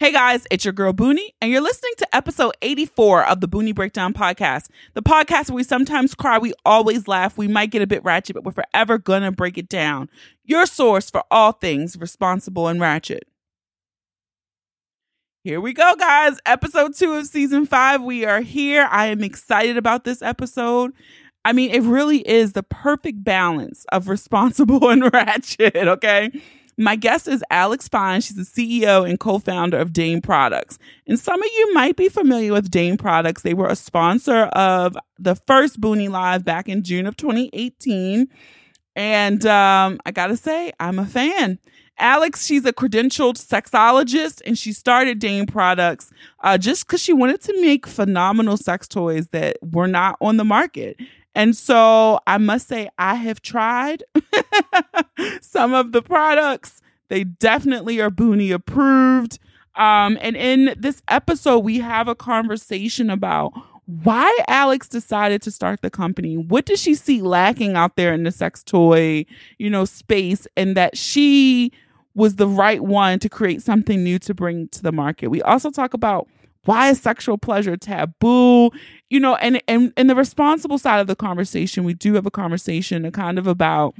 Hey guys, it's your girl Boonie, and you're listening to episode 84 of the Boonie Breakdown podcast. The podcast where we sometimes cry, we always laugh, we might get a bit ratchet, but we're forever gonna break it down. Your source for all things responsible and ratchet. Here we go, guys. Episode two of season five. We are here. I am excited about this episode. I mean, it really is the perfect balance of responsible and ratchet, okay? My guest is Alex Fine. She's the CEO and co founder of Dame Products. And some of you might be familiar with Dame Products. They were a sponsor of the first Boonie Live back in June of 2018. And um, I gotta say, I'm a fan. Alex, she's a credentialed sexologist and she started Dame Products uh, just because she wanted to make phenomenal sex toys that were not on the market. And so I must say, I have tried some of the products. They definitely are Boonie approved. Um, and in this episode, we have a conversation about why Alex decided to start the company. What does she see lacking out there in the sex toy, you know, space, and that she was the right one to create something new to bring to the market. We also talk about why is sexual pleasure taboo? You know and and and the responsible side of the conversation we do have a conversation kind of about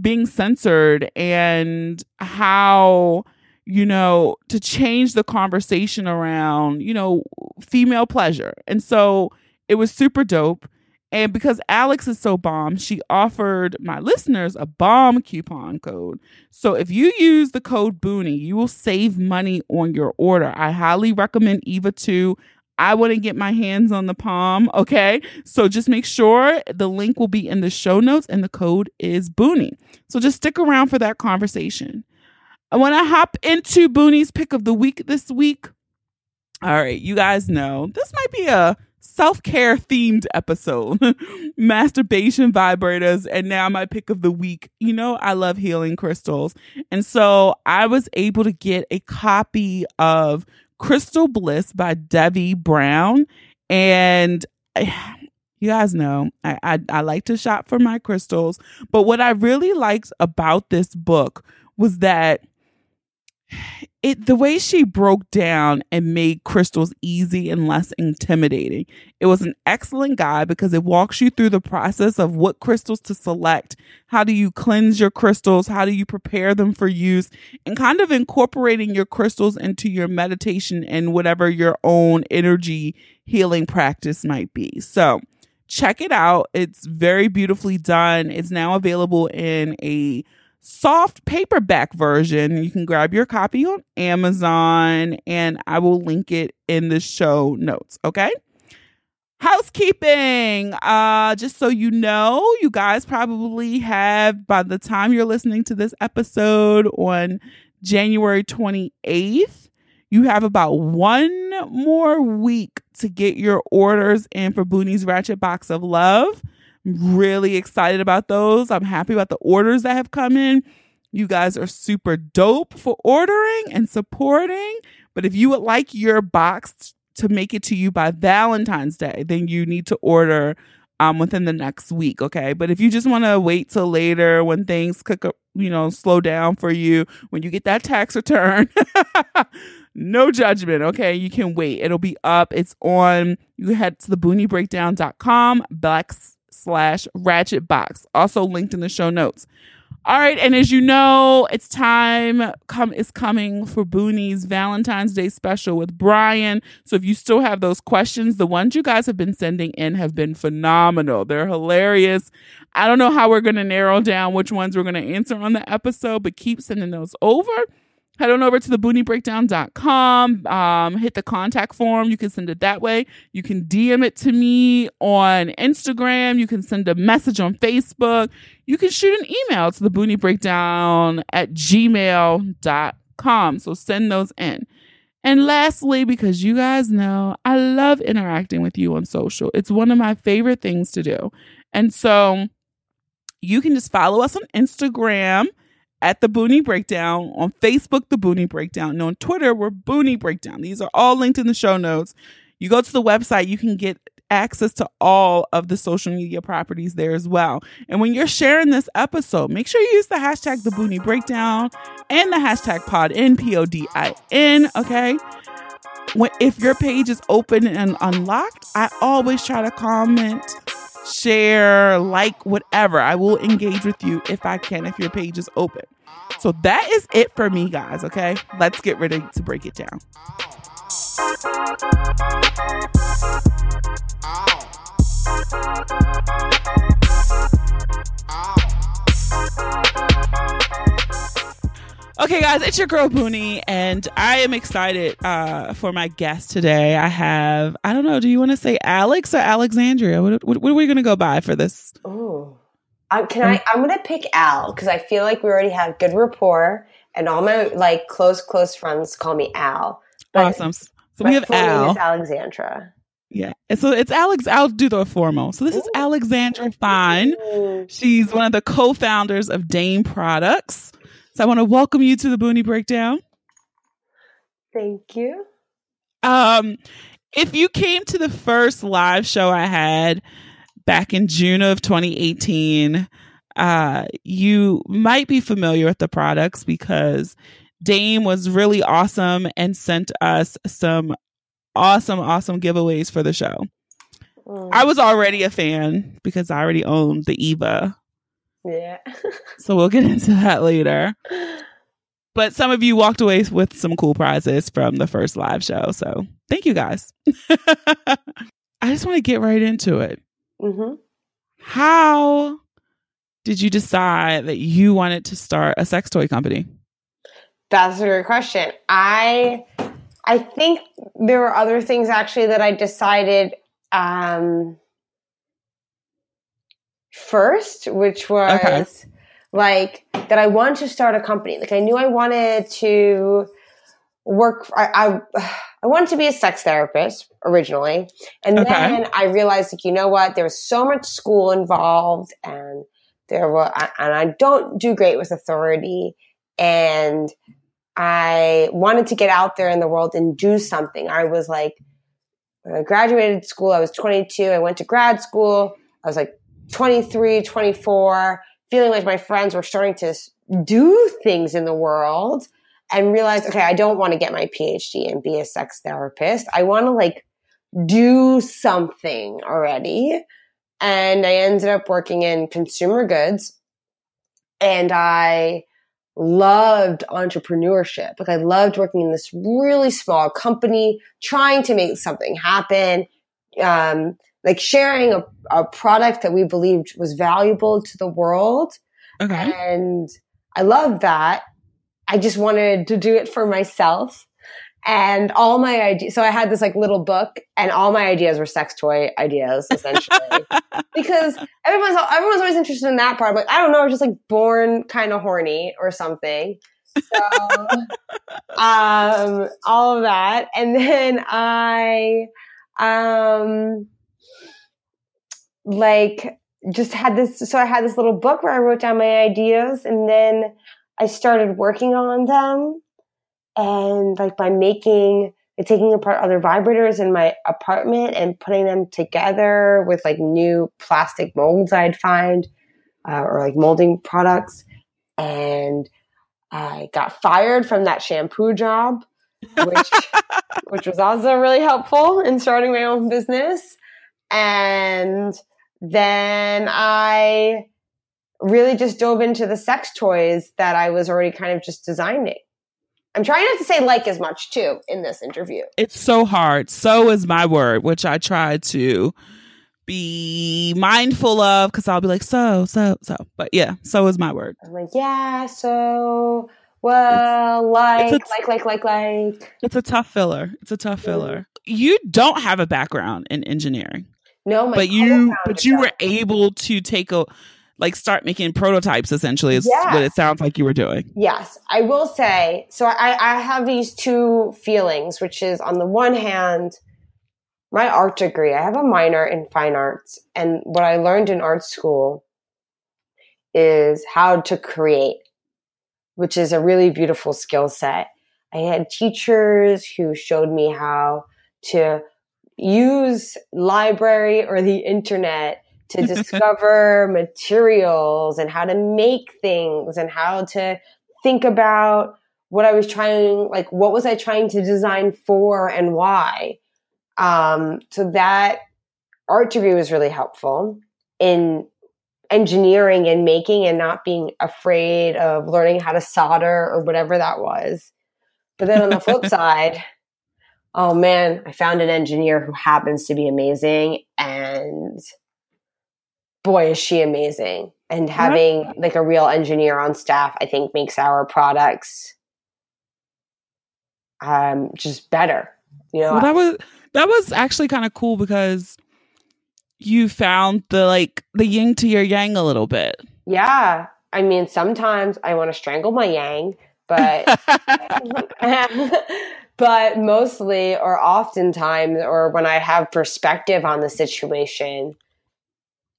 being censored and how you know to change the conversation around you know female pleasure. And so it was super dope and because Alex is so bomb, she offered my listeners a bomb coupon code. So if you use the code Boonie, you will save money on your order. I highly recommend Eva 2. I wouldn't get my hands on the Pom, okay? So just make sure the link will be in the show notes and the code is Boonie. So just stick around for that conversation. I want to hop into Boonie's pick of the week this week. All right, you guys know this might be a self care themed episode masturbation vibrators. And now my pick of the week. You know, I love healing crystals. And so I was able to get a copy of Crystal Bliss by Devi Brown. And you guys know I, I, I like to shop for my crystals. But what I really liked about this book was that it the way she broke down and made crystals easy and less intimidating. It was an excellent guide because it walks you through the process of what crystals to select, how do you cleanse your crystals, how do you prepare them for use, and kind of incorporating your crystals into your meditation and whatever your own energy healing practice might be. So, check it out. It's very beautifully done. It's now available in a soft paperback version. You can grab your copy on Amazon and I will link it in the show notes. Okay. Housekeeping. Uh, just so you know, you guys probably have by the time you're listening to this episode on January 28th, you have about one more week to get your orders in for Boonie's Ratchet Box of Love really excited about those. I'm happy about the orders that have come in. You guys are super dope for ordering and supporting. But if you would like your box to make it to you by Valentine's Day, then you need to order um, within the next week. Okay. But if you just want to wait till later when things could, you know, slow down for you, when you get that tax return, no judgment. Okay. You can wait. It'll be up. It's on, you head to the booniebreakdown.com back slash ratchet box, also linked in the show notes. All right, and as you know, it's time come is coming for Boonie's Valentine's Day special with Brian. So if you still have those questions, the ones you guys have been sending in have been phenomenal. They're hilarious. I don't know how we're going to narrow down which ones we're going to answer on the episode, but keep sending those over head on over to the booniebreakdown.com um, hit the contact form. You can send it that way. You can dm it to me on instagram. You can send a message on facebook. You can shoot an email to the booniebreakdown at gmail.com so send those in. And lastly because you guys know i love interacting with you on social. It's one of my favorite things to do. And so you can just follow us on instagram at the Boonie Breakdown, on Facebook, the Boonie Breakdown, and on Twitter, we're Boonie Breakdown. These are all linked in the show notes. You go to the website, you can get access to all of the social media properties there as well. And when you're sharing this episode, make sure you use the hashtag the Boonie Breakdown and the hashtag pod N P O D I N. Okay. when if your page is open and unlocked, I always try to comment, share, like, whatever. I will engage with you if I can if your page is open. So that is it for me, guys. Okay, let's get ready to break it down. Okay, guys, it's your girl Boonie, and I am excited uh, for my guest today. I have, I don't know, do you want to say Alex or Alexandria? What, what, what are we going to go by for this? Oh, um, can I? I'm going to pick Al because I feel like we already have good rapport, and all my like close close friends call me Al. But awesome. So we have Al. Is Alexandra. Yeah. And so it's Alex. I'll do the formal. So this Ooh. is Alexandra Fine. She's one of the co-founders of Dame Products. So I want to welcome you to the Boonie Breakdown. Thank you. Um, if you came to the first live show I had back in June of 2018, uh, you might be familiar with the products because Dame was really awesome and sent us some awesome, awesome giveaways for the show. Mm. I was already a fan because I already owned the Eva yeah. so we'll get into that later. But some of you walked away with some cool prizes from the first live show. So thank you guys. I just want to get right into it. Mm-hmm. How did you decide that you wanted to start a sex toy company? That's a great question. I I think there were other things actually that I decided um, first, which was okay. like that I wanted to start a company. Like I knew I wanted to work. I, I, I wanted to be a sex therapist originally, and okay. then I realized, like, you know what? There was so much school involved, and there were, and I don't do great with authority, and I wanted to get out there in the world and do something. I was like, I graduated school. I was 22. I went to grad school. I was like, 23, 24, feeling like my friends were starting to do things in the world and realize, okay, I don't want to get my PhD and be a sex therapist. I want to like do something already. And I ended up working in consumer goods and I loved entrepreneurship. Like I loved working in this really small company, trying to make something happen. Um, like sharing a, a product that we believed was valuable to the world. Okay. And I love that. I just wanted to do it for myself. And all my ideas, so I had this like little book and all my ideas were sex toy ideas essentially. because everyone's, everyone's always interested in that part. But I don't know, I was just like born kind of horny or something. So, um, all of that. And then I, um, like just had this so i had this little book where i wrote down my ideas and then i started working on them and like by making taking apart other vibrators in my apartment and putting them together with like new plastic molds i'd find uh, or like molding products and i got fired from that shampoo job which which was also really helpful in starting my own business and then I really just dove into the sex toys that I was already kind of just designing. I'm trying not to say like as much too in this interview. It's so hard. So is my word, which I try to be mindful of because I'll be like, so, so, so. But yeah, so is my word. I'm like, yeah, so, well, like, it's a, like, like, like, like. It's a tough filler. It's a tough filler. Mm. You don't have a background in engineering. No, but you but you were able to take a like start making prototypes essentially is yes. what it sounds like you were doing. Yes. I will say so I, I have these two feelings, which is on the one hand, my art degree, I have a minor in fine arts, and what I learned in art school is how to create, which is a really beautiful skill set. I had teachers who showed me how to use library or the internet to discover materials and how to make things and how to think about what I was trying, like, what was I trying to design for and why. Um, so that art degree was really helpful in engineering and making and not being afraid of learning how to solder or whatever that was. But then on the flip side, oh man, I found an engineer who happens to be amazing and boy is she amazing. And having like a real engineer on staff, I think makes our products um just better. You know, well, that was that was actually kind of cool because you found the like the yin to your yang a little bit. Yeah. I mean, sometimes I want to strangle my yang, but but mostly or oftentimes or when I have perspective on the situation,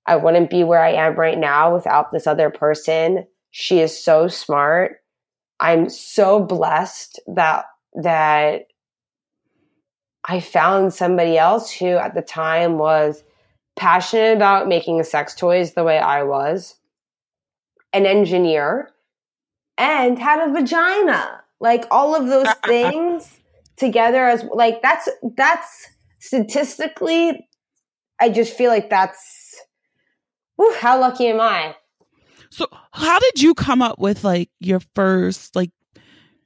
I wouldn't be where I am right now without this other person. She is so smart. I'm so blessed that that I found somebody else who at the time was passionate about making sex toys the way I was, an engineer, and had a vagina. Like all of those things together as like that's that's statistically I just feel like that's whew, how lucky am I? So how did you come up with like your first like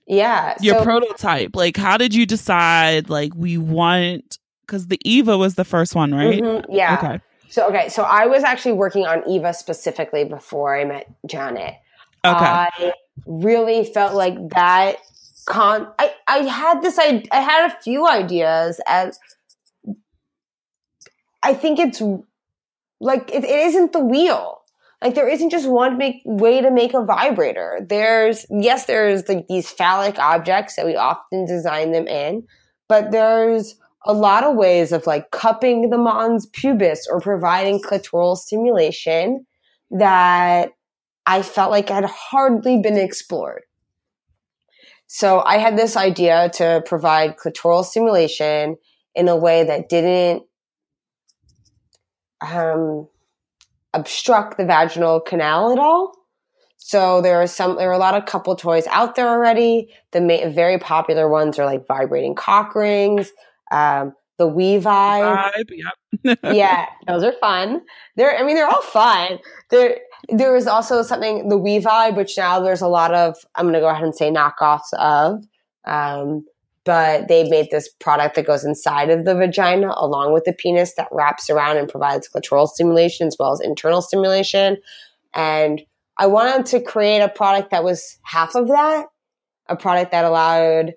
yeah your so, prototype? Like how did you decide like we want because the eva was the first one right? Mm-hmm, yeah. Okay. So okay so i was actually working on eva specifically before i met janet. Okay. I really felt like that con i i had this i i had a few ideas as i think it's like it, it isn't the wheel like there isn't just one make, way to make a vibrator. There's, yes, there's like these phallic objects that we often design them in, but there's a lot of ways of like cupping the mons pubis or providing clitoral stimulation that I felt like had hardly been explored. So I had this idea to provide clitoral stimulation in a way that didn't um, obstruct the vaginal canal at all. So there are some, there are a lot of couple toys out there already. The ma- very popular ones are like vibrating cock rings, um, the We Vibe. Yep. yeah, those are fun. They're, I mean, they're all fun. There, there is also something, the We Vibe, which now there's a lot of, I'm going to go ahead and say knockoffs of. Um, but they made this product that goes inside of the vagina along with the penis that wraps around and provides clitoral stimulation as well as internal stimulation. And I wanted to create a product that was half of that, a product that allowed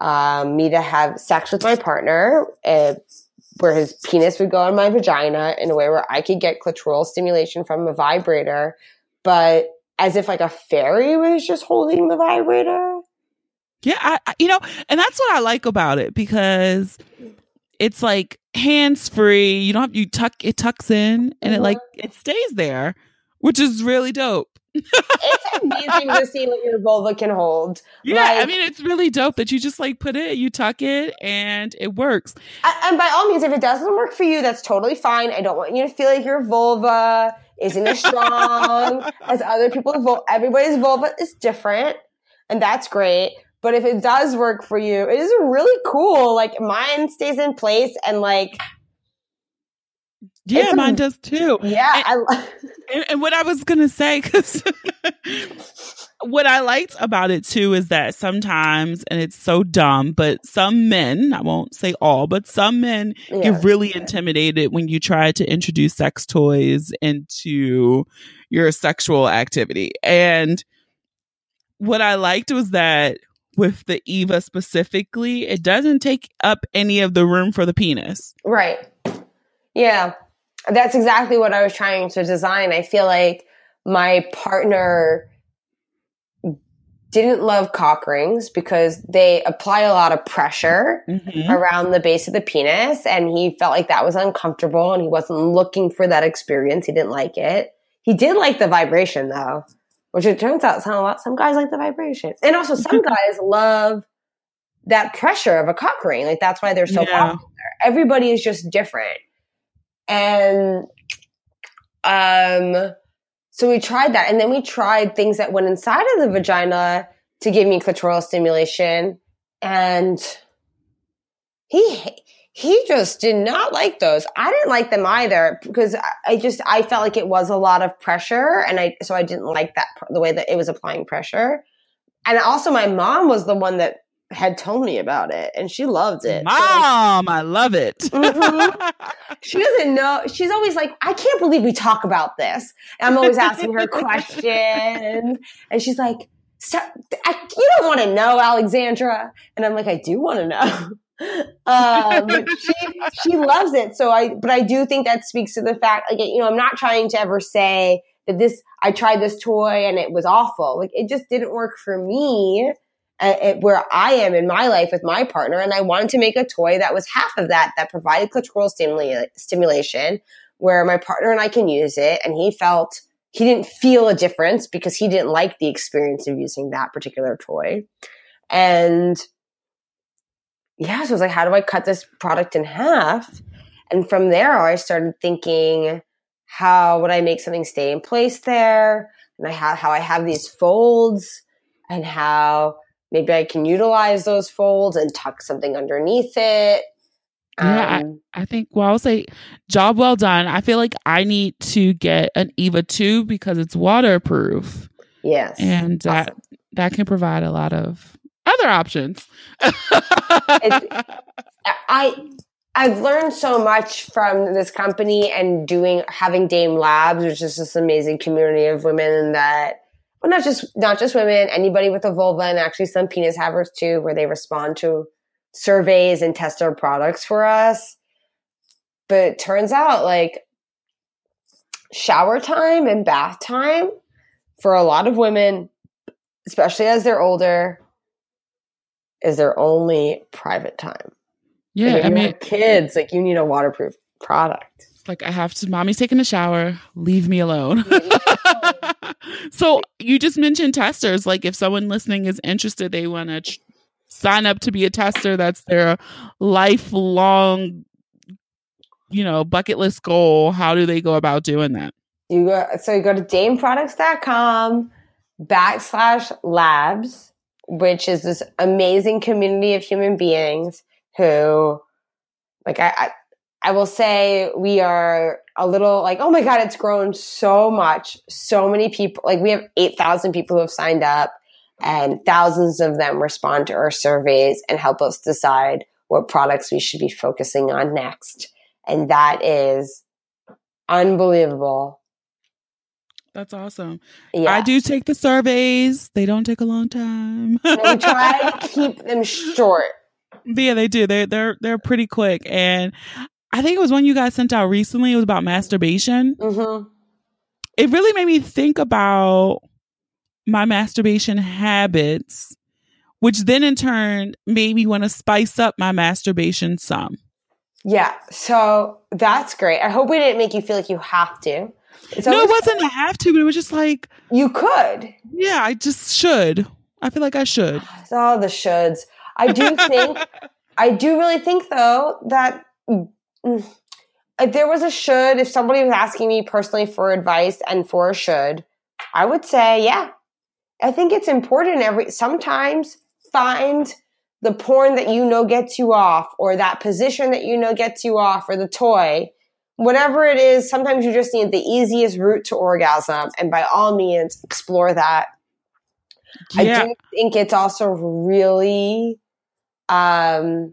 um, me to have sex with my partner, uh, where his penis would go in my vagina in a way where I could get clitoral stimulation from a vibrator, but as if like a fairy was just holding the vibrator. Yeah, I, you know, and that's what I like about it because it's like hands free. You don't have you tuck it tucks in and it like mm-hmm. it stays there, which is really dope. it's amazing to see what your vulva can hold. Yeah, like, I mean, it's really dope that you just like put it, you tuck it, and it works. And by all means, if it doesn't work for you, that's totally fine. I don't want you to feel like your vulva isn't as strong as other people's. Vulva. Everybody's vulva is different, and that's great. But if it does work for you, it is really cool. Like mine stays in place and like yeah, mine does too. Yeah, and, I, and, and what I was gonna say because what I liked about it too is that sometimes, and it's so dumb, but some men, I won't say all, but some men yeah. get really intimidated when you try to introduce sex toys into your sexual activity. And what I liked was that with the Eva specifically, it doesn't take up any of the room for the penis. Right. Yeah. That's exactly what I was trying to design. I feel like my partner didn't love cock rings because they apply a lot of pressure mm-hmm. around the base of the penis and he felt like that was uncomfortable and he wasn't looking for that experience. He didn't like it. He did like the vibration though. Which it turns out some, lot, some guys like the vibration. And also some guys love that pressure of a cock ring. Like that's why they're so yeah. popular. Everybody is just different. And um so we tried that. And then we tried things that went inside of the vagina to give me clitoral stimulation. And he, he just did not like those. I didn't like them either because I just, I felt like it was a lot of pressure. And I, so I didn't like that, the way that it was applying pressure. And also my mom was the one that had told me about it and she loved it. Mom, so, I love it. mm-hmm. She doesn't know. She's always like, I can't believe we talk about this. And I'm always asking her questions. And she's like, I, you don't want to know, Alexandra. And I'm like, I do want to know. um, she she loves it. So I, but I do think that speaks to the fact, like you know, I'm not trying to ever say that this I tried this toy and it was awful. Like it just didn't work for me at, where I am in my life with my partner. And I wanted to make a toy that was half of that, that provided clitoral stimula- stimulation, where my partner and I can use it. And he felt he didn't feel a difference because he didn't like the experience of using that particular toy. And yeah, so I was like, how do I cut this product in half? And from there, I started thinking, how would I make something stay in place there? And I have how I have these folds and how maybe I can utilize those folds and tuck something underneath it. Yeah, um, I, I, think, well, I'll say job well done. I feel like I need to get an Eva 2 because it's waterproof. Yes. And awesome. that, that can provide a lot of other options. I, I've learned so much from this company and doing, having Dame Labs, which is this amazing community of women that well, not just not just women, anybody with a vulva, and actually some penis havers too, where they respond to surveys and test our products for us. But it turns out, like shower time and bath time for a lot of women, especially as they're older, is their only private time. Yeah, like I mean, kids like you need a waterproof product. Like I have to, mommy's taking a shower. Leave me alone. so you just mentioned testers. Like if someone listening is interested, they want to ch- sign up to be a tester. That's their lifelong, you know, bucket list goal. How do they go about doing that? You go so you go to dameproducts.com backslash labs, which is this amazing community of human beings who like I, I I will say we are a little like, oh my God, it's grown so much. So many people, like we have 8,000 people who have signed up and thousands of them respond to our surveys and help us decide what products we should be focusing on next. And that is unbelievable. That's awesome. Yeah. I do take the surveys. They don't take a long time. we try to keep them short. Yeah, they do. They're they're they're pretty quick, and I think it was one you guys sent out recently. It was about masturbation. Mm-hmm. It really made me think about my masturbation habits, which then in turn made me want to spice up my masturbation some. Yeah. So that's great. I hope we didn't make you feel like you have to. no, it wasn't a have to, but it was just like you could. Yeah, I just should. I feel like I should. It's all the shoulds. I do think. I do really think though that. If there was a should, if somebody was asking me personally for advice and for a should, I would say, yeah. I think it's important every sometimes find the porn that you know gets you off or that position that you know gets you off or the toy. Whatever it is, sometimes you just need the easiest route to orgasm and by all means explore that. Yeah. I do think it's also really um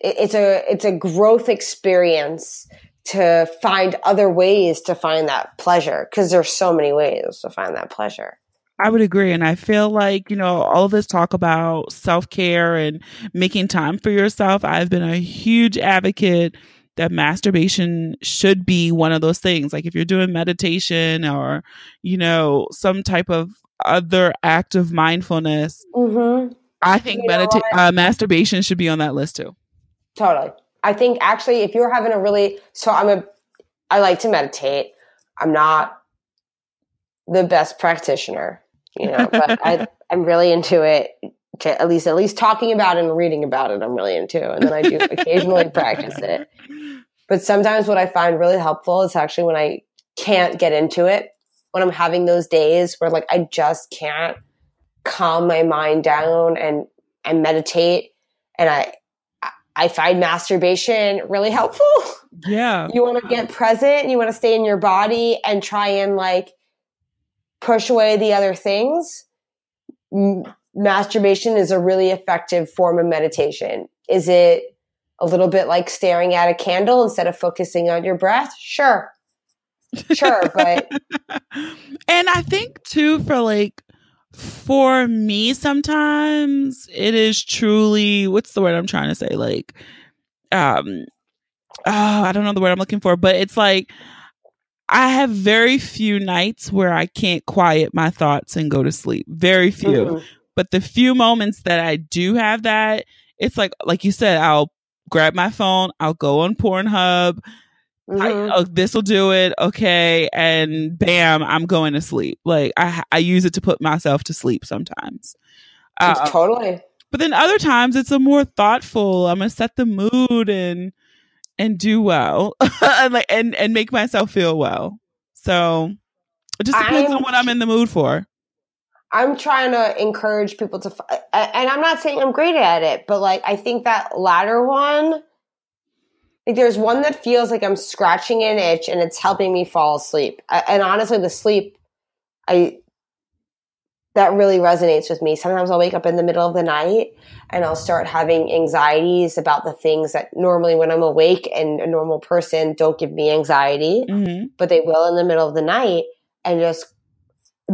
it's a it's a growth experience to find other ways to find that pleasure because there's so many ways to find that pleasure. I would agree. And I feel like, you know, all of this talk about self care and making time for yourself. I've been a huge advocate that masturbation should be one of those things. Like if you're doing meditation or, you know, some type of other act of mindfulness, mm-hmm. I think medita- uh, masturbation should be on that list too. Totally. I think actually, if you're having a really, so I'm a, I like to meditate. I'm not the best practitioner, you know, but I, I'm really into it. To at least, at least talking about it and reading about it, I'm really into, and then I do occasionally practice it. But sometimes, what I find really helpful is actually when I can't get into it, when I'm having those days where like I just can't calm my mind down and and meditate and I I find masturbation really helpful. Yeah. You want to get present, you want to stay in your body and try and like push away the other things. M- masturbation is a really effective form of meditation. Is it a little bit like staring at a candle instead of focusing on your breath? Sure. Sure, but and I think too for like for me sometimes it is truly what's the word I'm trying to say? Like um oh I don't know the word I'm looking for but it's like I have very few nights where I can't quiet my thoughts and go to sleep. Very few. Mm-hmm. but the few moments that I do have that it's like like you said I'll grab my phone I'll go on Pornhub Mm-hmm. oh, this will do it. Okay. And bam, I'm going to sleep. Like I, I use it to put myself to sleep sometimes. Uh, totally. But then other times it's a more thoughtful, I'm going to set the mood and, and do well and like, and, and make myself feel well. So it just depends I'm, on what I'm in the mood for. I'm trying to encourage people to, and I'm not saying I'm great at it, but like, I think that latter one, like there's one that feels like I'm scratching an itch and it's helping me fall asleep. And honestly, the sleep, I that really resonates with me. Sometimes I'll wake up in the middle of the night and I'll start having anxieties about the things that normally when I'm awake and a normal person don't give me anxiety, mm-hmm. but they will in the middle of the night. And just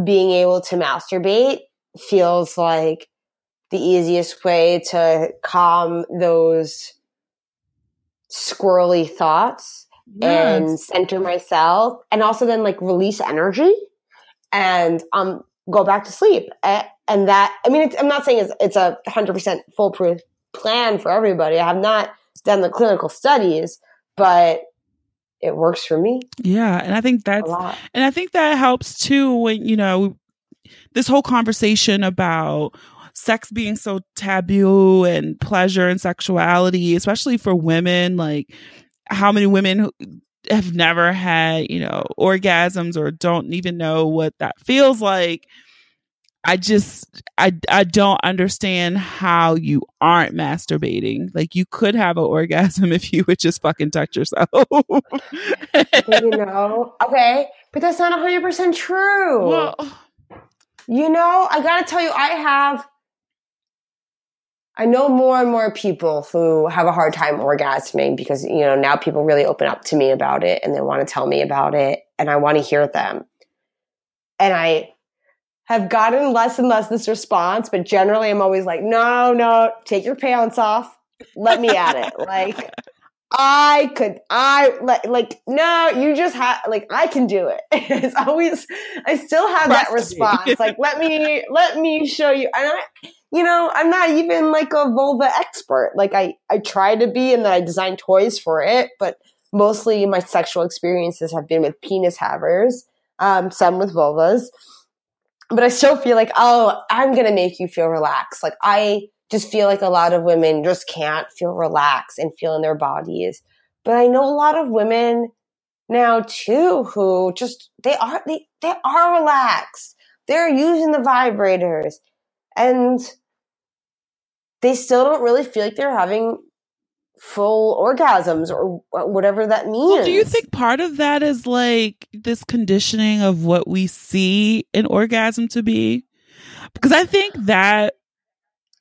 being able to masturbate feels like the easiest way to calm those squirrely thoughts yes. and center myself and also then like release energy and um go back to sleep. And that i mean i'm not saying it's, it's a 100% foolproof plan for everybody. I have not done the clinical studies but it works for me. Yeah and i think that's and i think that helps too when you know this whole conversation about sex being so taboo and pleasure and sexuality, especially for women, like how many women have never had, you know, orgasms or don't even know what that feels like. I just I I don't understand how you aren't masturbating. Like you could have an orgasm if you would just fucking touch yourself. you know, okay, but that's not hundred percent true. Well, you know, I gotta tell you, I have I know more and more people who have a hard time orgasming because, you know, now people really open up to me about it and they want to tell me about it and I want to hear them. And I have gotten less and less this response, but generally I'm always like, no, no, take your pants off. Let me at it. Like, I could, I like, like, no, you just have, like, I can do it. it's always, I still have Trust that response. Like, let me, let me show you. And I, you know, I'm not even like a vulva expert. Like I, I try to be and then I design toys for it, but mostly my sexual experiences have been with penis havers, um, some with vulvas. But I still feel like, oh, I'm going to make you feel relaxed. Like I just feel like a lot of women just can't feel relaxed and feel in their bodies. But I know a lot of women now too who just, they are, they, they are relaxed. They're using the vibrators and they still don't really feel like they're having full orgasms or whatever that means. Well, do you think part of that is like this conditioning of what we see an orgasm to be? Because I think that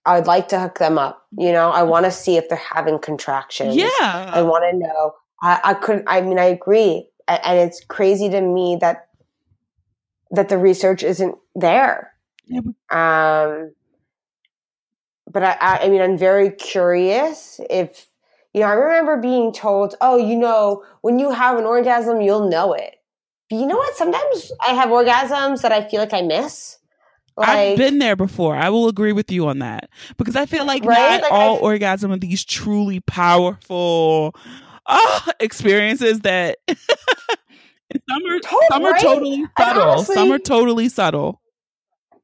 I would like to hook them up. You know, I want to see if they're having contractions. Yeah. I want to know. I, I couldn't, I mean, I agree. And it's crazy to me that, that the research isn't there. Yeah. Um, but I, I, I mean, I'm very curious if, you know, I remember being told, oh, you know, when you have an orgasm, you'll know it. But you know what? Sometimes I have orgasms that I feel like I miss. Like, I've been there before. I will agree with you on that because I feel like right? not like all I've, orgasm are these truly powerful oh, experiences that some are totally, some are totally subtle. Honestly, some are totally subtle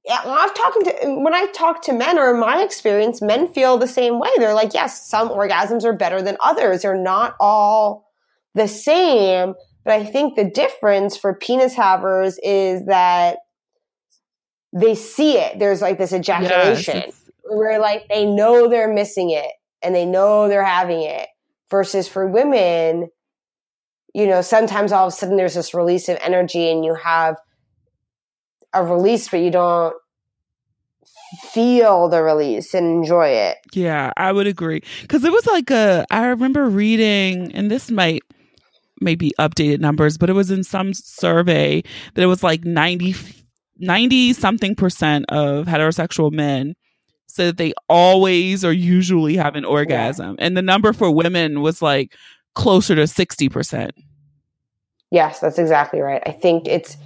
yeah, I've talked to uh, when I talk to men, or in my experience, men feel the same way. They're like, yes, some orgasms are better than others. They're not all the same. But I think the difference for penis havers is that they see it. There's like this ejaculation yes, where like they know they're missing it and they know they're having it. Versus for women, you know, sometimes all of a sudden there's this release of energy and you have a release, but you don't feel the release and enjoy it. Yeah, I would agree. Cause it was like a, I remember reading, and this might, maybe updated numbers, but it was in some survey that it was like 90, 90 something percent of heterosexual men said they always or usually have an orgasm. Yeah. And the number for women was like closer to 60%. Yes, that's exactly right. I think it's,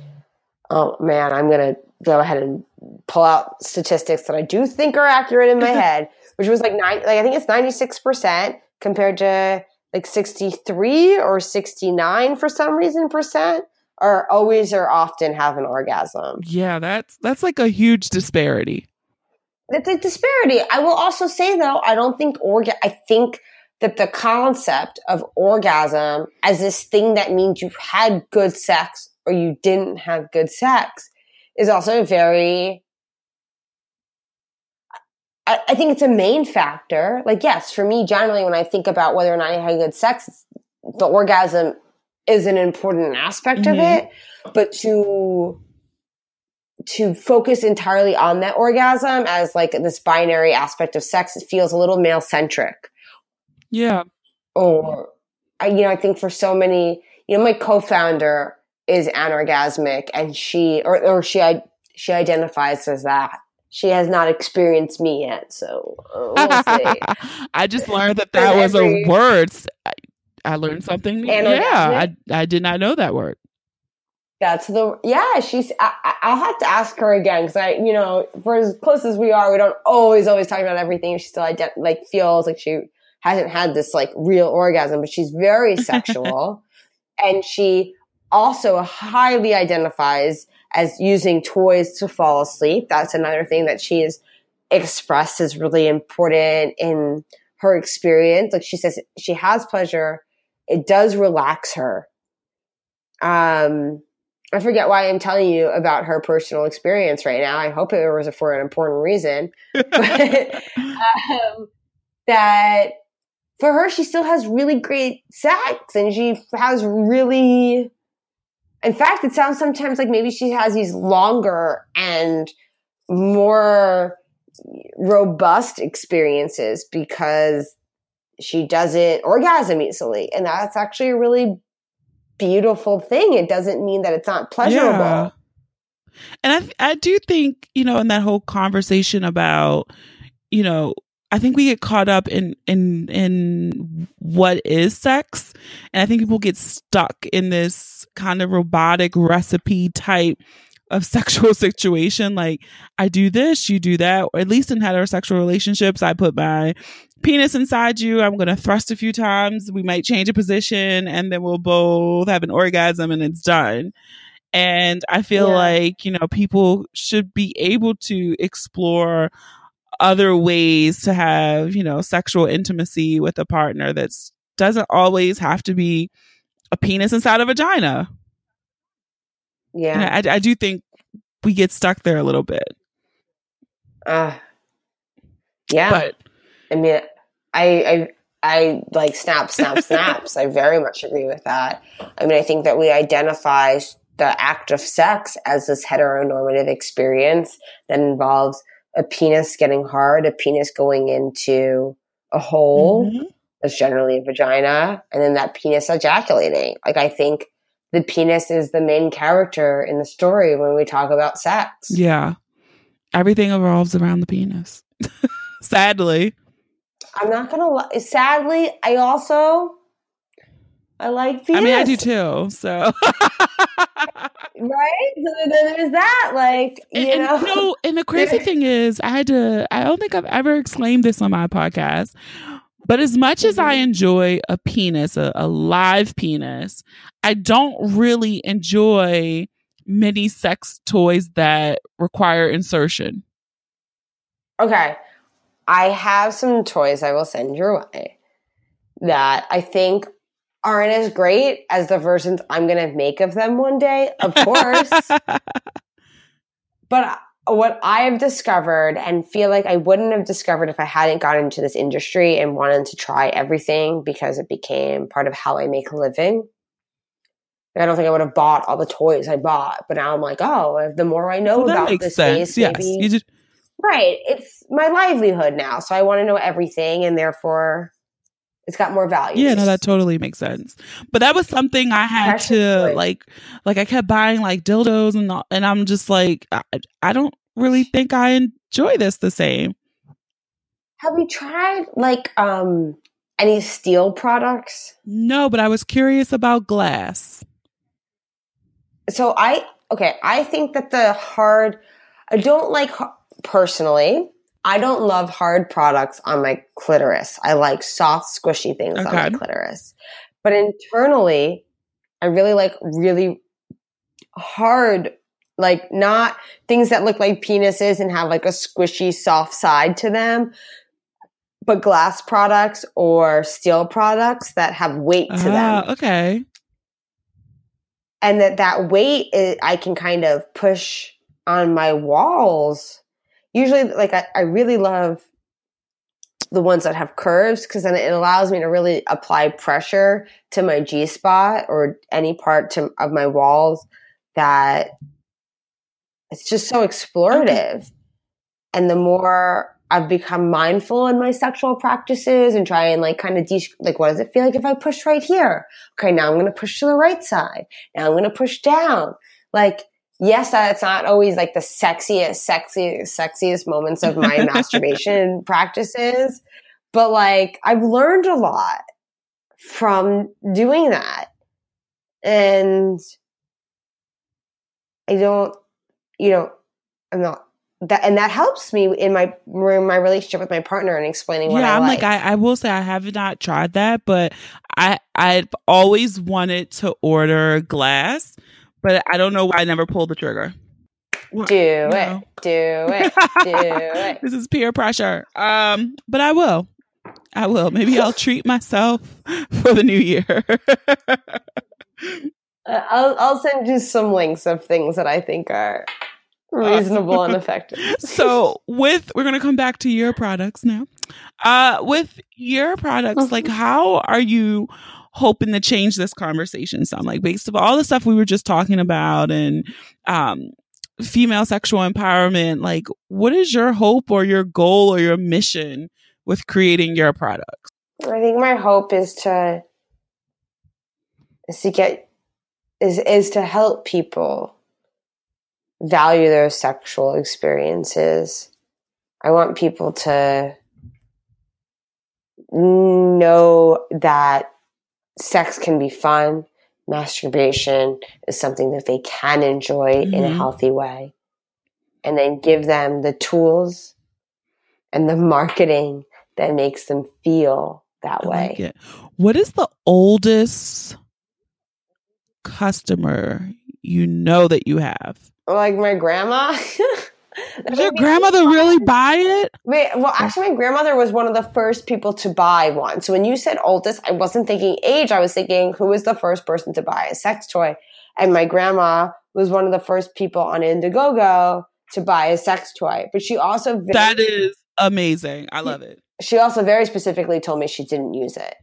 oh man, I'm going to go ahead and pull out statistics that I do think are accurate in my head, which was like nine, like I think it's 96% compared to like 63 or 69 for some reason percent are always or often have an orgasm. Yeah, that's that's like a huge disparity. It's a disparity. I will also say though, I don't think orga I think that the concept of orgasm as this thing that means you had good sex or you didn't have good sex is also very I, I, think it's a main factor. Like, yes, for me, generally, when I think about whether or not I had good sex, the orgasm is an important aspect mm-hmm. of it. But to to focus entirely on that orgasm as like this binary aspect of sex, it feels a little male centric. Yeah. Or, I, you know, I think for so many, you know, my co-founder is anorgasmic, and she or or she she identifies as that she has not experienced me yet, so uh, we'll I just learned that that was every, a word. I, learned something. New. Yeah, I I did not know that word. That's the yeah. She's. I, will have to ask her again because I, you know, for as close as we are, we don't always always talk about everything. She still ident- like feels like she hasn't had this like real orgasm, but she's very sexual, and she also highly identifies as using toys to fall asleep. That's another thing that she has expressed is really important in her experience. Like she says, she has pleasure. It does relax her. Um, I forget why I'm telling you about her personal experience right now. I hope it was for an important reason. but, um, that for her, she still has really great sex and she has really in fact, it sounds sometimes like maybe she has these longer and more robust experiences because she doesn't orgasm easily. And that's actually a really beautiful thing. It doesn't mean that it's not pleasurable. Yeah. And I, I do think, you know, in that whole conversation about, you know, I think we get caught up in in in what is sex, and I think people get stuck in this kind of robotic recipe type of sexual situation. Like I do this, you do that. Or at least in heterosexual relationships, I put my penis inside you. I'm going to thrust a few times. We might change a position, and then we'll both have an orgasm, and it's done. And I feel yeah. like you know people should be able to explore other ways to have, you know, sexual intimacy with a partner that doesn't always have to be a penis inside a vagina. Yeah. I, I do think we get stuck there a little bit. Uh, yeah. But I mean, I, I, I like snap, snap, snaps. I very much agree with that. I mean, I think that we identify the act of sex as this heteronormative experience that involves a penis getting hard, a penis going into a hole mm-hmm. that's generally a vagina, and then that penis ejaculating. Like I think the penis is the main character in the story when we talk about sex. Yeah. Everything revolves around the penis. Sadly. I'm not gonna lie. Sadly, I also I like penis. I mean, I do too. So right? So then there's that, like you and, know. And, no, and the crazy thing is, I had to. I don't think I've ever exclaimed this on my podcast. But as much as I mm-hmm. enjoy a penis, a, a live penis, I don't really enjoy many sex toys that require insertion. Okay. I have some toys I will send your way that I think aren't as great as the versions I'm going to make of them one day, of course. but what I have discovered and feel like I wouldn't have discovered if I hadn't gotten into this industry and wanted to try everything because it became part of how I make a living. I don't think I would have bought all the toys I bought, but now I'm like, oh, the more I know well, about this sense. space, yes. maybe. Right. It's my livelihood now. So I want to know everything and therefore it's got more value. Yeah, no, that totally makes sense. But that was something I had to like, like I kept buying like dildos and all, and I'm just like, I, I don't really think I enjoy this the same. Have you tried like um any steel products? No, but I was curious about glass. So I okay, I think that the hard I don't like personally I don't love hard products on my clitoris. I like soft, squishy things okay. on my clitoris. But internally, I really like really hard, like not things that look like penises and have like a squishy, soft side to them, but glass products or steel products that have weight to uh, them. Ah, okay. And that that weight, is, I can kind of push on my walls usually like I, I really love the ones that have curves because then it allows me to really apply pressure to my G spot or any part to, of my walls that it's just so explorative. Okay. And the more I've become mindful in my sexual practices and try and like kind of de- like what does it feel like if I push right here? Okay, now I'm going to push to the right side. Now I'm going to push down. Like yes, that's not always like the sexiest, sexiest, sexiest moments of my masturbation practices, but like I've learned a lot from doing that. And I don't, you know, I'm not that, and that helps me in my in my relationship with my partner and explaining what yeah, I am like. like I, I will say I have not tried that, but I I've always wanted to order glass but I don't know why I never pulled the trigger. Do it, do it, do it. this is peer pressure. Um, but I will. I will. Maybe I'll treat myself for the new year. Uh, I'll I'll send you some links of things that I think are reasonable awesome. and effective. so with we're gonna come back to your products now. Uh with your products, like how are you hoping to change this conversome some. Like based of all the stuff we were just talking about and um female sexual empowerment like what is your hope or your goal or your mission with creating your products? I think my hope is to is to get is is to help people value their sexual experiences. I want people to know that sex can be fun. Masturbation is something that they can enjoy mm-hmm. in a mm-hmm. healthy way. And then give them the tools and the marketing that makes them feel that I way. Like what is the oldest customer you know that you have? Like my grandma. Did your grandmother really buy it? Wait, well, oh. actually, my grandmother was one of the first people to buy one. So when you said oldest, I wasn't thinking age. I was thinking who was the first person to buy a sex toy. And my grandma was one of the first people on Indiegogo to buy a sex toy. But she also very, that is amazing. I love it. She also very specifically told me she didn't use it.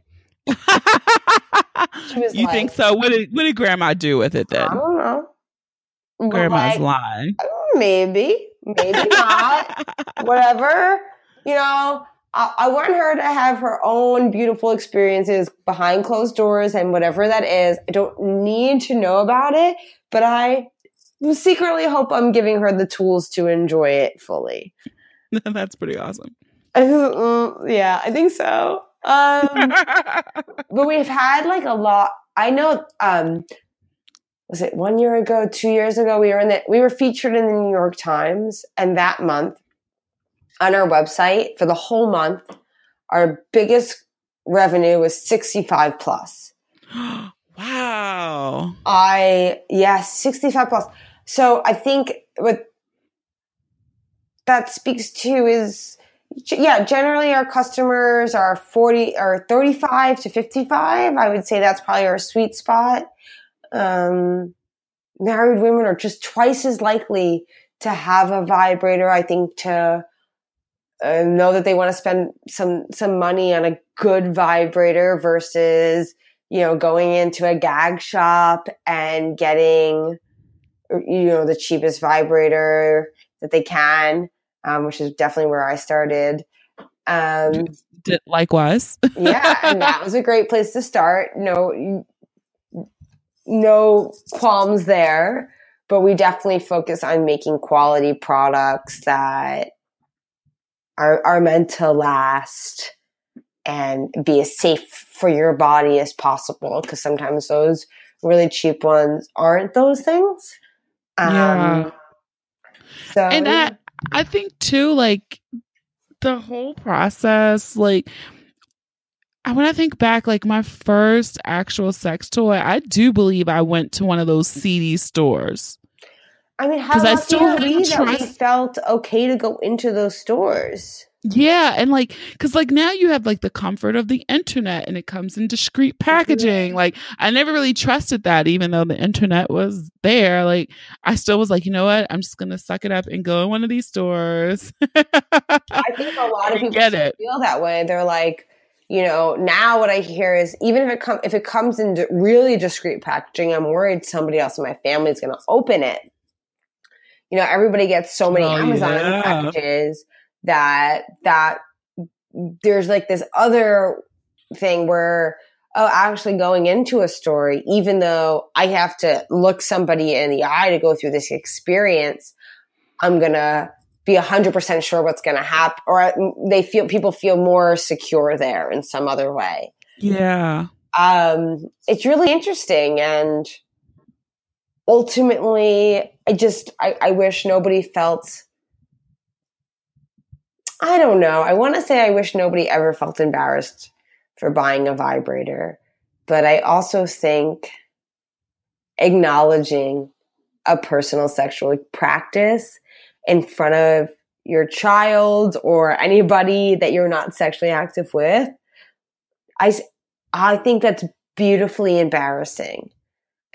you like, think so? What did what did Grandma do with it then? I don't know. Grandma's like, lying. Maybe maybe not, whatever. You know, I, I, want her to have her own beautiful experiences behind closed doors and whatever that is. I don't need to know about it, but I secretly hope I'm giving her the tools to enjoy it fully. That's pretty awesome. Mm, yeah, I think so. Um, but we've had like a lot. I know um, was it one year ago, two years ago? We were in the, we were featured in the New York Times, and that month on our website for the whole month, our biggest revenue was 65 plus. wow. I, yes, yeah, 65 plus. So I think what that speaks to is, yeah, generally our customers are 40 or 35 to 55. I would say that's probably our sweet spot um, married women are just twice as likely to have a vibrator. I think to uh, know that they want to spend some some money on a good vibrator versus you know going into a gag shop and getting you know the cheapest vibrator that they can, um, which is definitely where I started. Um, Likewise, yeah, and that was a great place to start. No, no qualms there, but we definitely focus on making quality products that are are meant to last and be as safe for your body as possible because sometimes those really cheap ones aren't those things. Um, yeah. So, and I, I think too, like the whole process, like when I think back, like my first actual sex toy, I do believe I went to one of those CD stores. I mean, how lucky I still are we that we felt okay to go into those stores? Yeah, and like, cause like now you have like the comfort of the internet, and it comes in discreet packaging. Mm-hmm. Like, I never really trusted that, even though the internet was there. Like, I still was like, you know what? I'm just gonna suck it up and go in one of these stores. I think a lot of people get it. feel that way. They're like, you know, now what I hear is even if it comes if it comes in really discreet packaging, I'm worried somebody else in my family is going to open it. You know, everybody gets so many oh, Amazon yeah. packages that that there's like this other thing where oh actually going into a story even though i have to look somebody in the eye to go through this experience i'm gonna be a 100% sure what's gonna happen or they feel people feel more secure there in some other way yeah um it's really interesting and ultimately i just i, I wish nobody felt I don't know. I want to say I wish nobody ever felt embarrassed for buying a vibrator, but I also think acknowledging a personal sexual practice in front of your child or anybody that you're not sexually active with, I, I think that's beautifully embarrassing.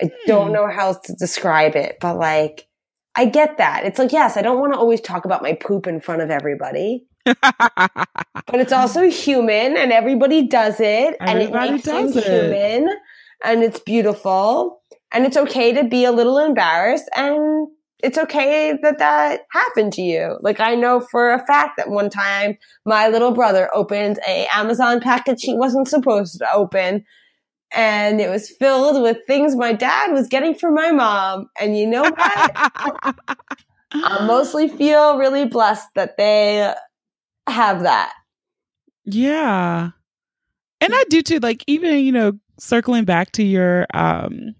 I don't hmm. know how else to describe it, but like, I get that. It's like, yes, I don't want to always talk about my poop in front of everybody but it's also human and everybody does it everybody and it makes does you it. human and it's beautiful and it's okay to be a little embarrassed and it's okay that that happened to you. Like I know for a fact that one time my little brother opened a Amazon package he wasn't supposed to open and it was filled with things my dad was getting for my mom. And you know what? I mostly feel really blessed that they have that. Yeah. And I do too. Like even, you know, circling back to your um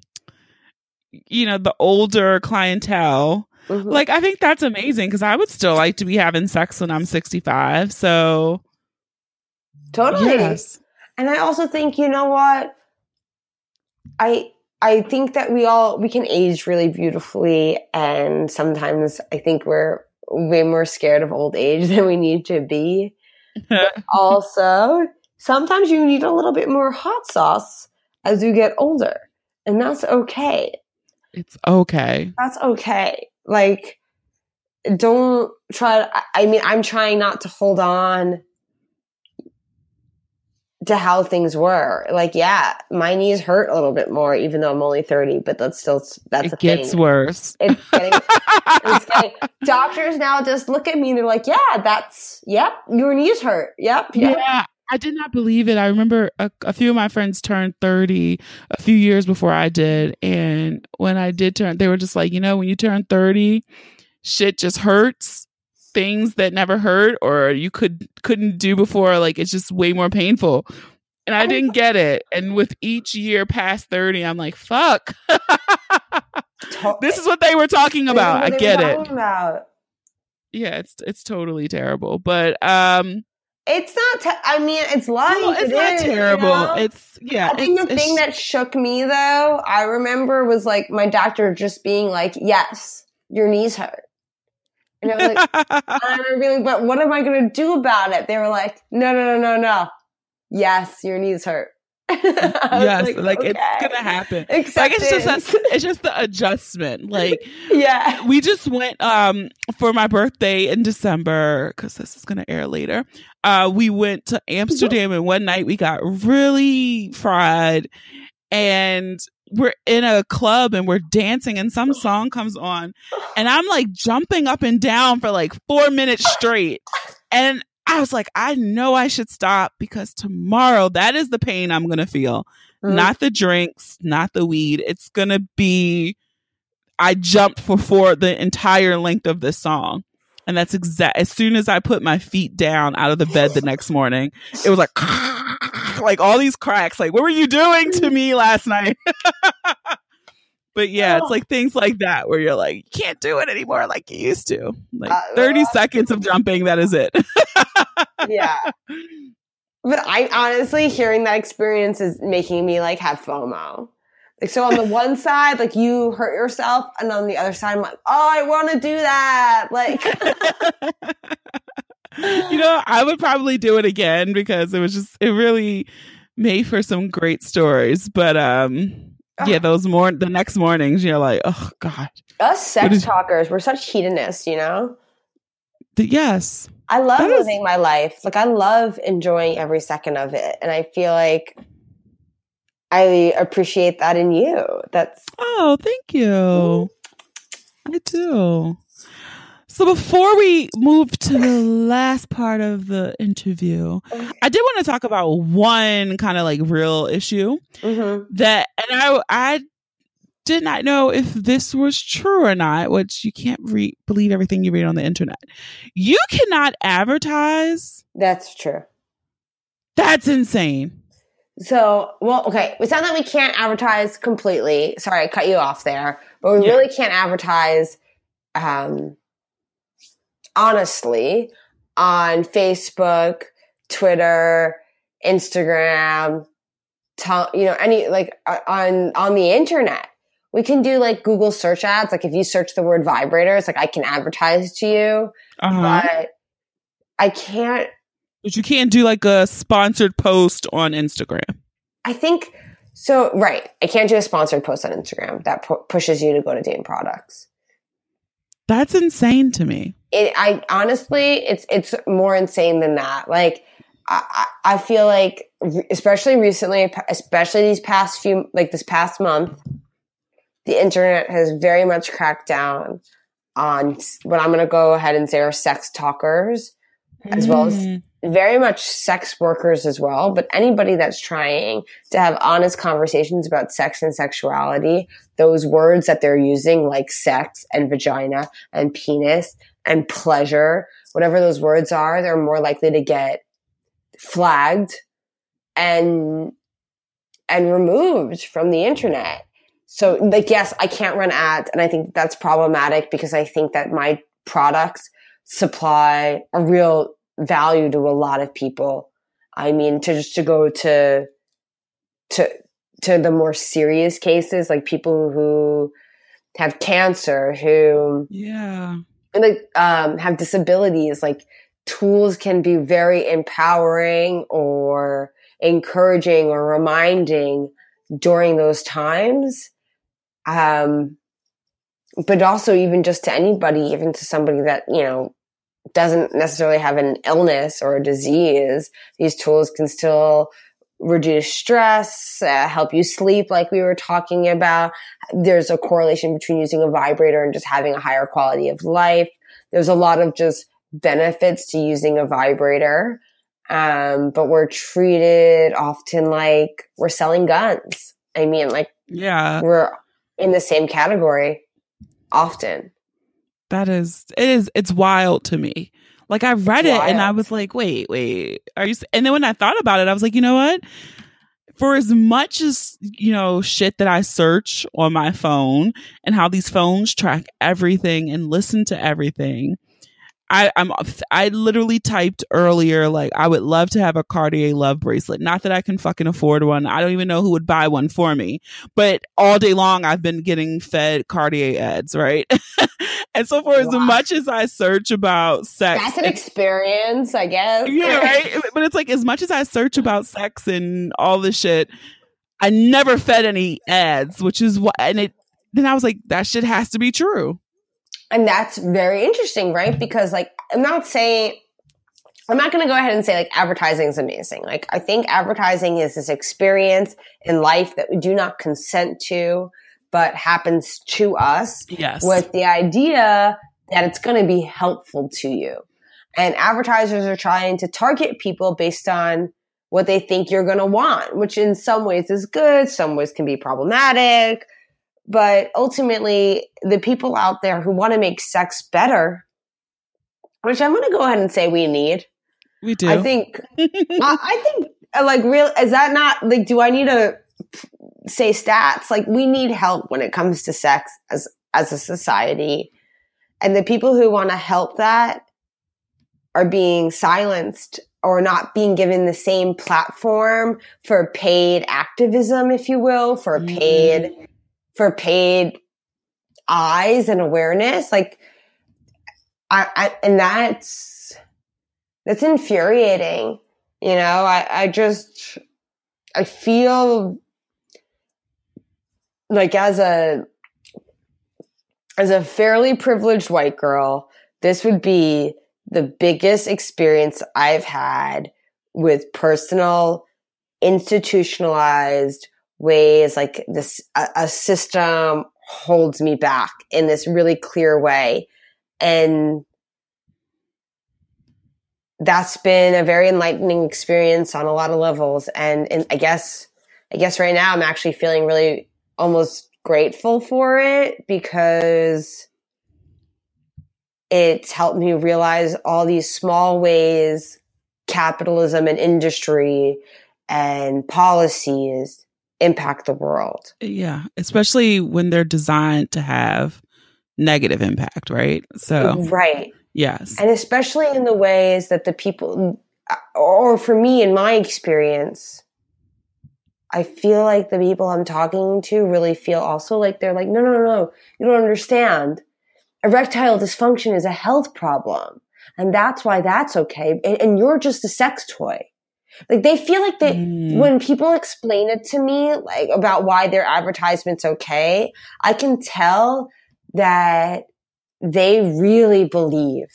you know, the older clientele. Mm-hmm. Like I think that's amazing because I would still like to be having sex when I'm 65. So Totally. Yes. And I also think, you know what? I I think that we all we can age really beautifully and sometimes I think we're way more scared of old age than we need to be. also, sometimes you need a little bit more hot sauce as you get older, and that's okay. It's okay. That's okay. Like, don't try. To, I mean, I'm trying not to hold on to how things were. Like, yeah, my knees hurt a little bit more, even though I'm only 30, but that's still, that's it a gets thing. worse. It's getting, it's getting, doctors now just look at me and they're like, yeah, that's, yep, your knees hurt. Yep. yep. Yeah. I did not believe it. I remember a, a, few of my friends turned 30 a few years before I did. And when I did turn, they were just like, you know, when you turn 30, shit just hurts things that never hurt or you could couldn't do before like it's just way more painful and i didn't get it and with each year past 30 i'm like fuck this is what they were talking about i get it about. yeah it's it's totally terrible but um it's not. Te- I mean, it's life. Well, it's it not is, terrible. You know? It's yeah. I think the thing that shook me though, I remember was like my doctor just being like, "Yes, your knees hurt." And I was like, I'm really, but what am I going to do about it? They were like, no, no, no, no, no. Yes, your knees hurt. yes, like, like okay. it's gonna happen. Acceptance. Like it's just a, it's just the adjustment. Like yeah, we just went um for my birthday in December because this is gonna air later. Uh, we went to Amsterdam and one night we got really fried, and we're in a club and we're dancing and some song comes on and I'm like jumping up and down for like four minutes straight. And I was like, I know I should stop because tomorrow that is the pain I'm going to feel. Mm-hmm. Not the drinks, not the weed. It's going to be, I jumped for, for the entire length of this song. And that's exact. As soon as I put my feet down out of the bed the next morning, it was like, like all these cracks. Like, what were you doing to me last night? but yeah, it's like things like that where you're like, you can't do it anymore like you used to. Like uh, 30 uh, seconds of jumping, that is it. yeah. But I honestly, hearing that experience is making me like have FOMO. Like, so on the one side, like you hurt yourself, and on the other side, I'm like, oh, I want to do that. Like, you know, I would probably do it again because it was just, it really made for some great stories. But, um, yeah, those more the next mornings, you're like, oh god. Us sex talkers, we're such hedonists, you know. The, yes, I love that living is- my life. Like I love enjoying every second of it, and I feel like I appreciate that in you. That's oh, thank you. I do. So before we move to the last part of the interview, I did want to talk about one kind of like real issue mm-hmm. that, and I, I did not know if this was true or not, which you can't re- believe everything you read on the internet. You cannot advertise. That's true. That's insane. So, well, okay. It's not that we can't advertise completely. Sorry, I cut you off there, but we yeah. really can't advertise um, honestly on Facebook, Twitter, Instagram, you know, any like uh, on on the internet. We can do like Google search ads. Like if you search the word vibrators, like I can advertise to you, uh-huh. but I can't. But you can't do like a sponsored post on Instagram. I think so. Right, I can't do a sponsored post on Instagram that pu- pushes you to go to Dame Products. That's insane to me. It, I honestly, it's it's more insane than that. Like, I, I feel like, especially recently, especially these past few, like this past month, the internet has very much cracked down on what I'm going to go ahead and say are sex talkers, mm. as well as mm very much sex workers as well, but anybody that's trying to have honest conversations about sex and sexuality, those words that they're using, like sex and vagina and penis and pleasure, whatever those words are, they're more likely to get flagged and and removed from the internet. So like yes, I can't run ads and I think that's problematic because I think that my products supply a real value to a lot of people. I mean, to just to go to to to the more serious cases, like people who have cancer, who yeah, and like um, have disabilities, like tools can be very empowering or encouraging or reminding during those times. Um, but also even just to anybody, even to somebody that, you know, doesn't necessarily have an illness or a disease, these tools can still reduce stress, uh, help you sleep, like we were talking about. There's a correlation between using a vibrator and just having a higher quality of life. There's a lot of just benefits to using a vibrator. Um, but we're treated often like we're selling guns. I mean, like, yeah, we're in the same category often. That is, it is, it's wild to me. Like I read it and I was like, wait, wait, are you? And then when I thought about it, I was like, you know what? For as much as, you know, shit that I search on my phone and how these phones track everything and listen to everything, I, I'm I literally typed earlier like I would love to have a Cartier love bracelet. Not that I can fucking afford one. I don't even know who would buy one for me. But all day long I've been getting fed Cartier ads, right? and so for wow. as much as I search about sex, that's an experience, I guess. Yeah, right. but it's like as much as I search about sex and all this shit, I never fed any ads, which is what. And it then I was like, that shit has to be true. And that's very interesting, right? Because like I'm not saying I'm not going to go ahead and say like advertising is amazing. Like I think advertising is this experience in life that we do not consent to, but happens to us. Yes. With the idea that it's going to be helpful to you. And advertisers are trying to target people based on what they think you're going to want, which in some ways is good, some ways can be problematic. But ultimately, the people out there who want to make sex better, which I'm going to go ahead and say we need. We do. I think, I, I think, uh, like, real, is that not, like, do I need to say stats? Like, we need help when it comes to sex as, as a society. And the people who want to help that are being silenced or not being given the same platform for paid activism, if you will, for paid mm for paid eyes and awareness. Like, I, I and that's that's infuriating. You know, I, I just I feel like as a as a fairly privileged white girl, this would be the biggest experience I've had with personal institutionalized ways like this a, a system holds me back in this really clear way. And that's been a very enlightening experience on a lot of levels. And, and i guess i guess right now i'm actually feeling really almost grateful for it because it's helped me realize all these small ways capitalism and industry and policies impact the world. Yeah, especially when they're designed to have negative impact, right? So Right. Yes. And especially in the ways that the people or for me in my experience I feel like the people I'm talking to really feel also like they're like no no no no you don't understand. Erectile dysfunction is a health problem and that's why that's okay and, and you're just a sex toy. Like they feel like they, mm. when people explain it to me, like about why their advertisement's okay, I can tell that they really believe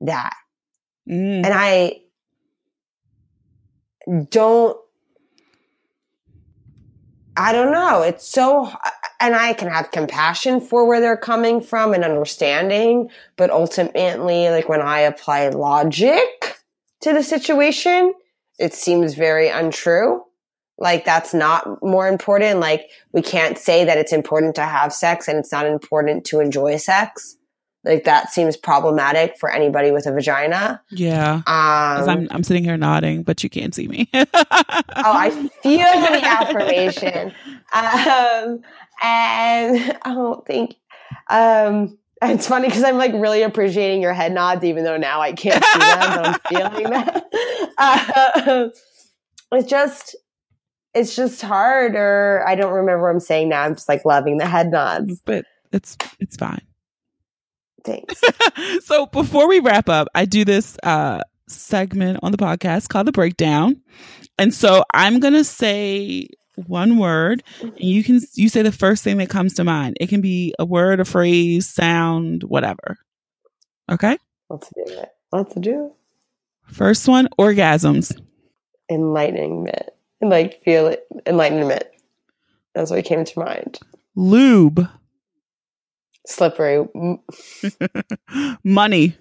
that. Mm. And I don't, I don't know. It's so, and I can have compassion for where they're coming from and understanding, but ultimately, like when I apply logic to the situation, it seems very untrue. Like that's not more important. Like we can't say that it's important to have sex and it's not important to enjoy sex. Like that seems problematic for anybody with a vagina. Yeah. Um, I'm I'm sitting here nodding, but you can't see me. oh, I feel the affirmation. Um, and I don't think um it's funny because I'm like really appreciating your head nods, even though now I can't see them, but I'm feeling that. Uh, it's just, it's just hard, or I don't remember what I'm saying now. I'm just like loving the head nods, but it's it's fine. Thanks. so before we wrap up, I do this uh, segment on the podcast called the breakdown, and so I'm gonna say one word and you can you say the first thing that comes to mind. It can be a word a phrase sound whatever. Okay? Let's do it. Let's do it. First one orgasms. Enlightenment. And like feel it. Enlightenment. That's what came to mind. Lube. Slippery. Money.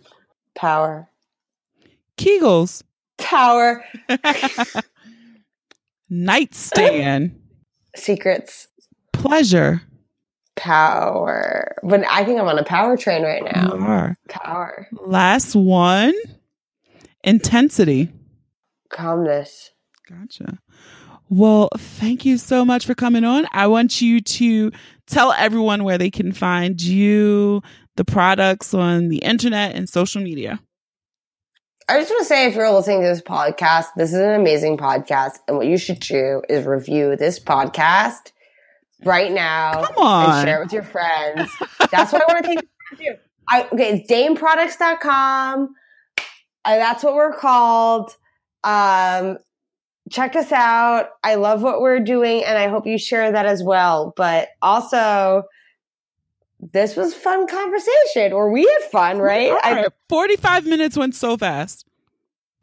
Power. Kegels. Power Nightstand. Secrets. Pleasure. Power. But I think I'm on a power train right now. You are. Power. Last one. Intensity. Calmness. Gotcha. Well, thank you so much for coming on. I want you to tell everyone where they can find you, the products on the internet and social media. I just want to say if you're listening to this podcast, this is an amazing podcast. And what you should do is review this podcast right now Come on. and share it with your friends. That's what I want to take do. I, okay, it's dameproducts.com. Uh, that's what we're called. Um, check us out. I love what we're doing and I hope you share that as well. But also, this was fun conversation or we had fun, right? I, 45 minutes went so fast.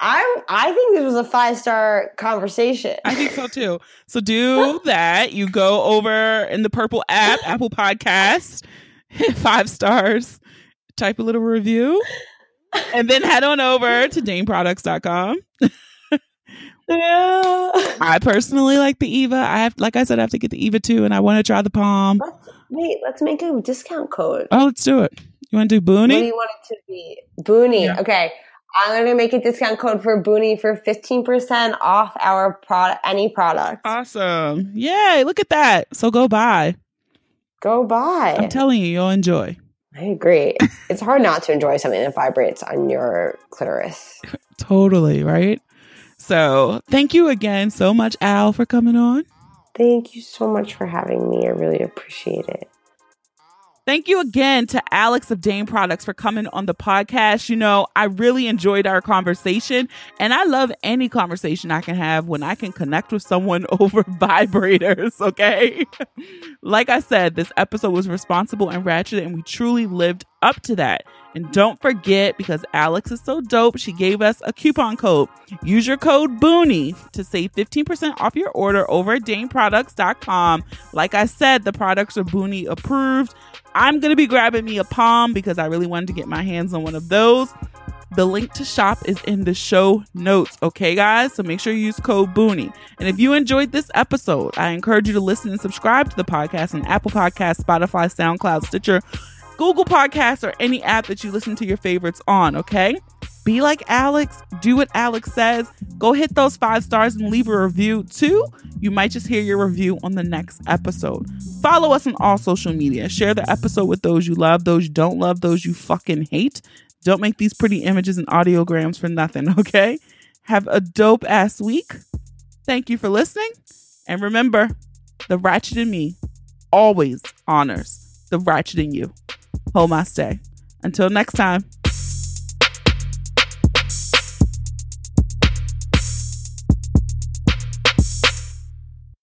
I I think this was a five star conversation. I think so too. So do that. You go over in the purple app, Apple Podcast, hit five stars, type a little review, and then head on over to dameproducts.com. yeah. I personally like the Eva. I have like I said, I have to get the Eva too, and I want to try the Pom. Let's, wait, let's make a discount code. Oh, let's do it. You want to do Boonie? What do you want it to be? Boonie. Yeah. Okay. I'm going to make a discount code for Boonie for 15% off our product, any product. Awesome. Yay. Look at that. So go buy. Go buy. I'm telling you, you'll enjoy. I agree. it's hard not to enjoy something that vibrates on your clitoris. totally, right? So thank you again so much, Al, for coming on. Thank you so much for having me. I really appreciate it. Thank you again to Alex of Dame Products for coming on the podcast. You know, I really enjoyed our conversation, and I love any conversation I can have when I can connect with someone over vibrators, okay? like I said, this episode was responsible and ratchet, and we truly lived up to that. And don't forget, because Alex is so dope, she gave us a coupon code. Use your code Boonie to save 15% off your order over at DameProducts.com. Like I said, the products are Boonie approved. I'm going to be grabbing me a Pom because I really wanted to get my hands on one of those. The link to shop is in the show notes, okay, guys? So make sure you use code Boonie. And if you enjoyed this episode, I encourage you to listen and subscribe to the podcast on Apple Podcasts, Spotify, SoundCloud, Stitcher, Google Podcasts, or any app that you listen to your favorites on, okay? Be like Alex, do what Alex says, go hit those five stars and leave a review too. You might just hear your review on the next episode. Follow us on all social media. Share the episode with those you love, those you don't love, those you fucking hate. Don't make these pretty images and audiograms for nothing, okay? Have a dope ass week. Thank you for listening. And remember, the ratchet in me always honors the ratchet in you. Hold my stay. Until next time.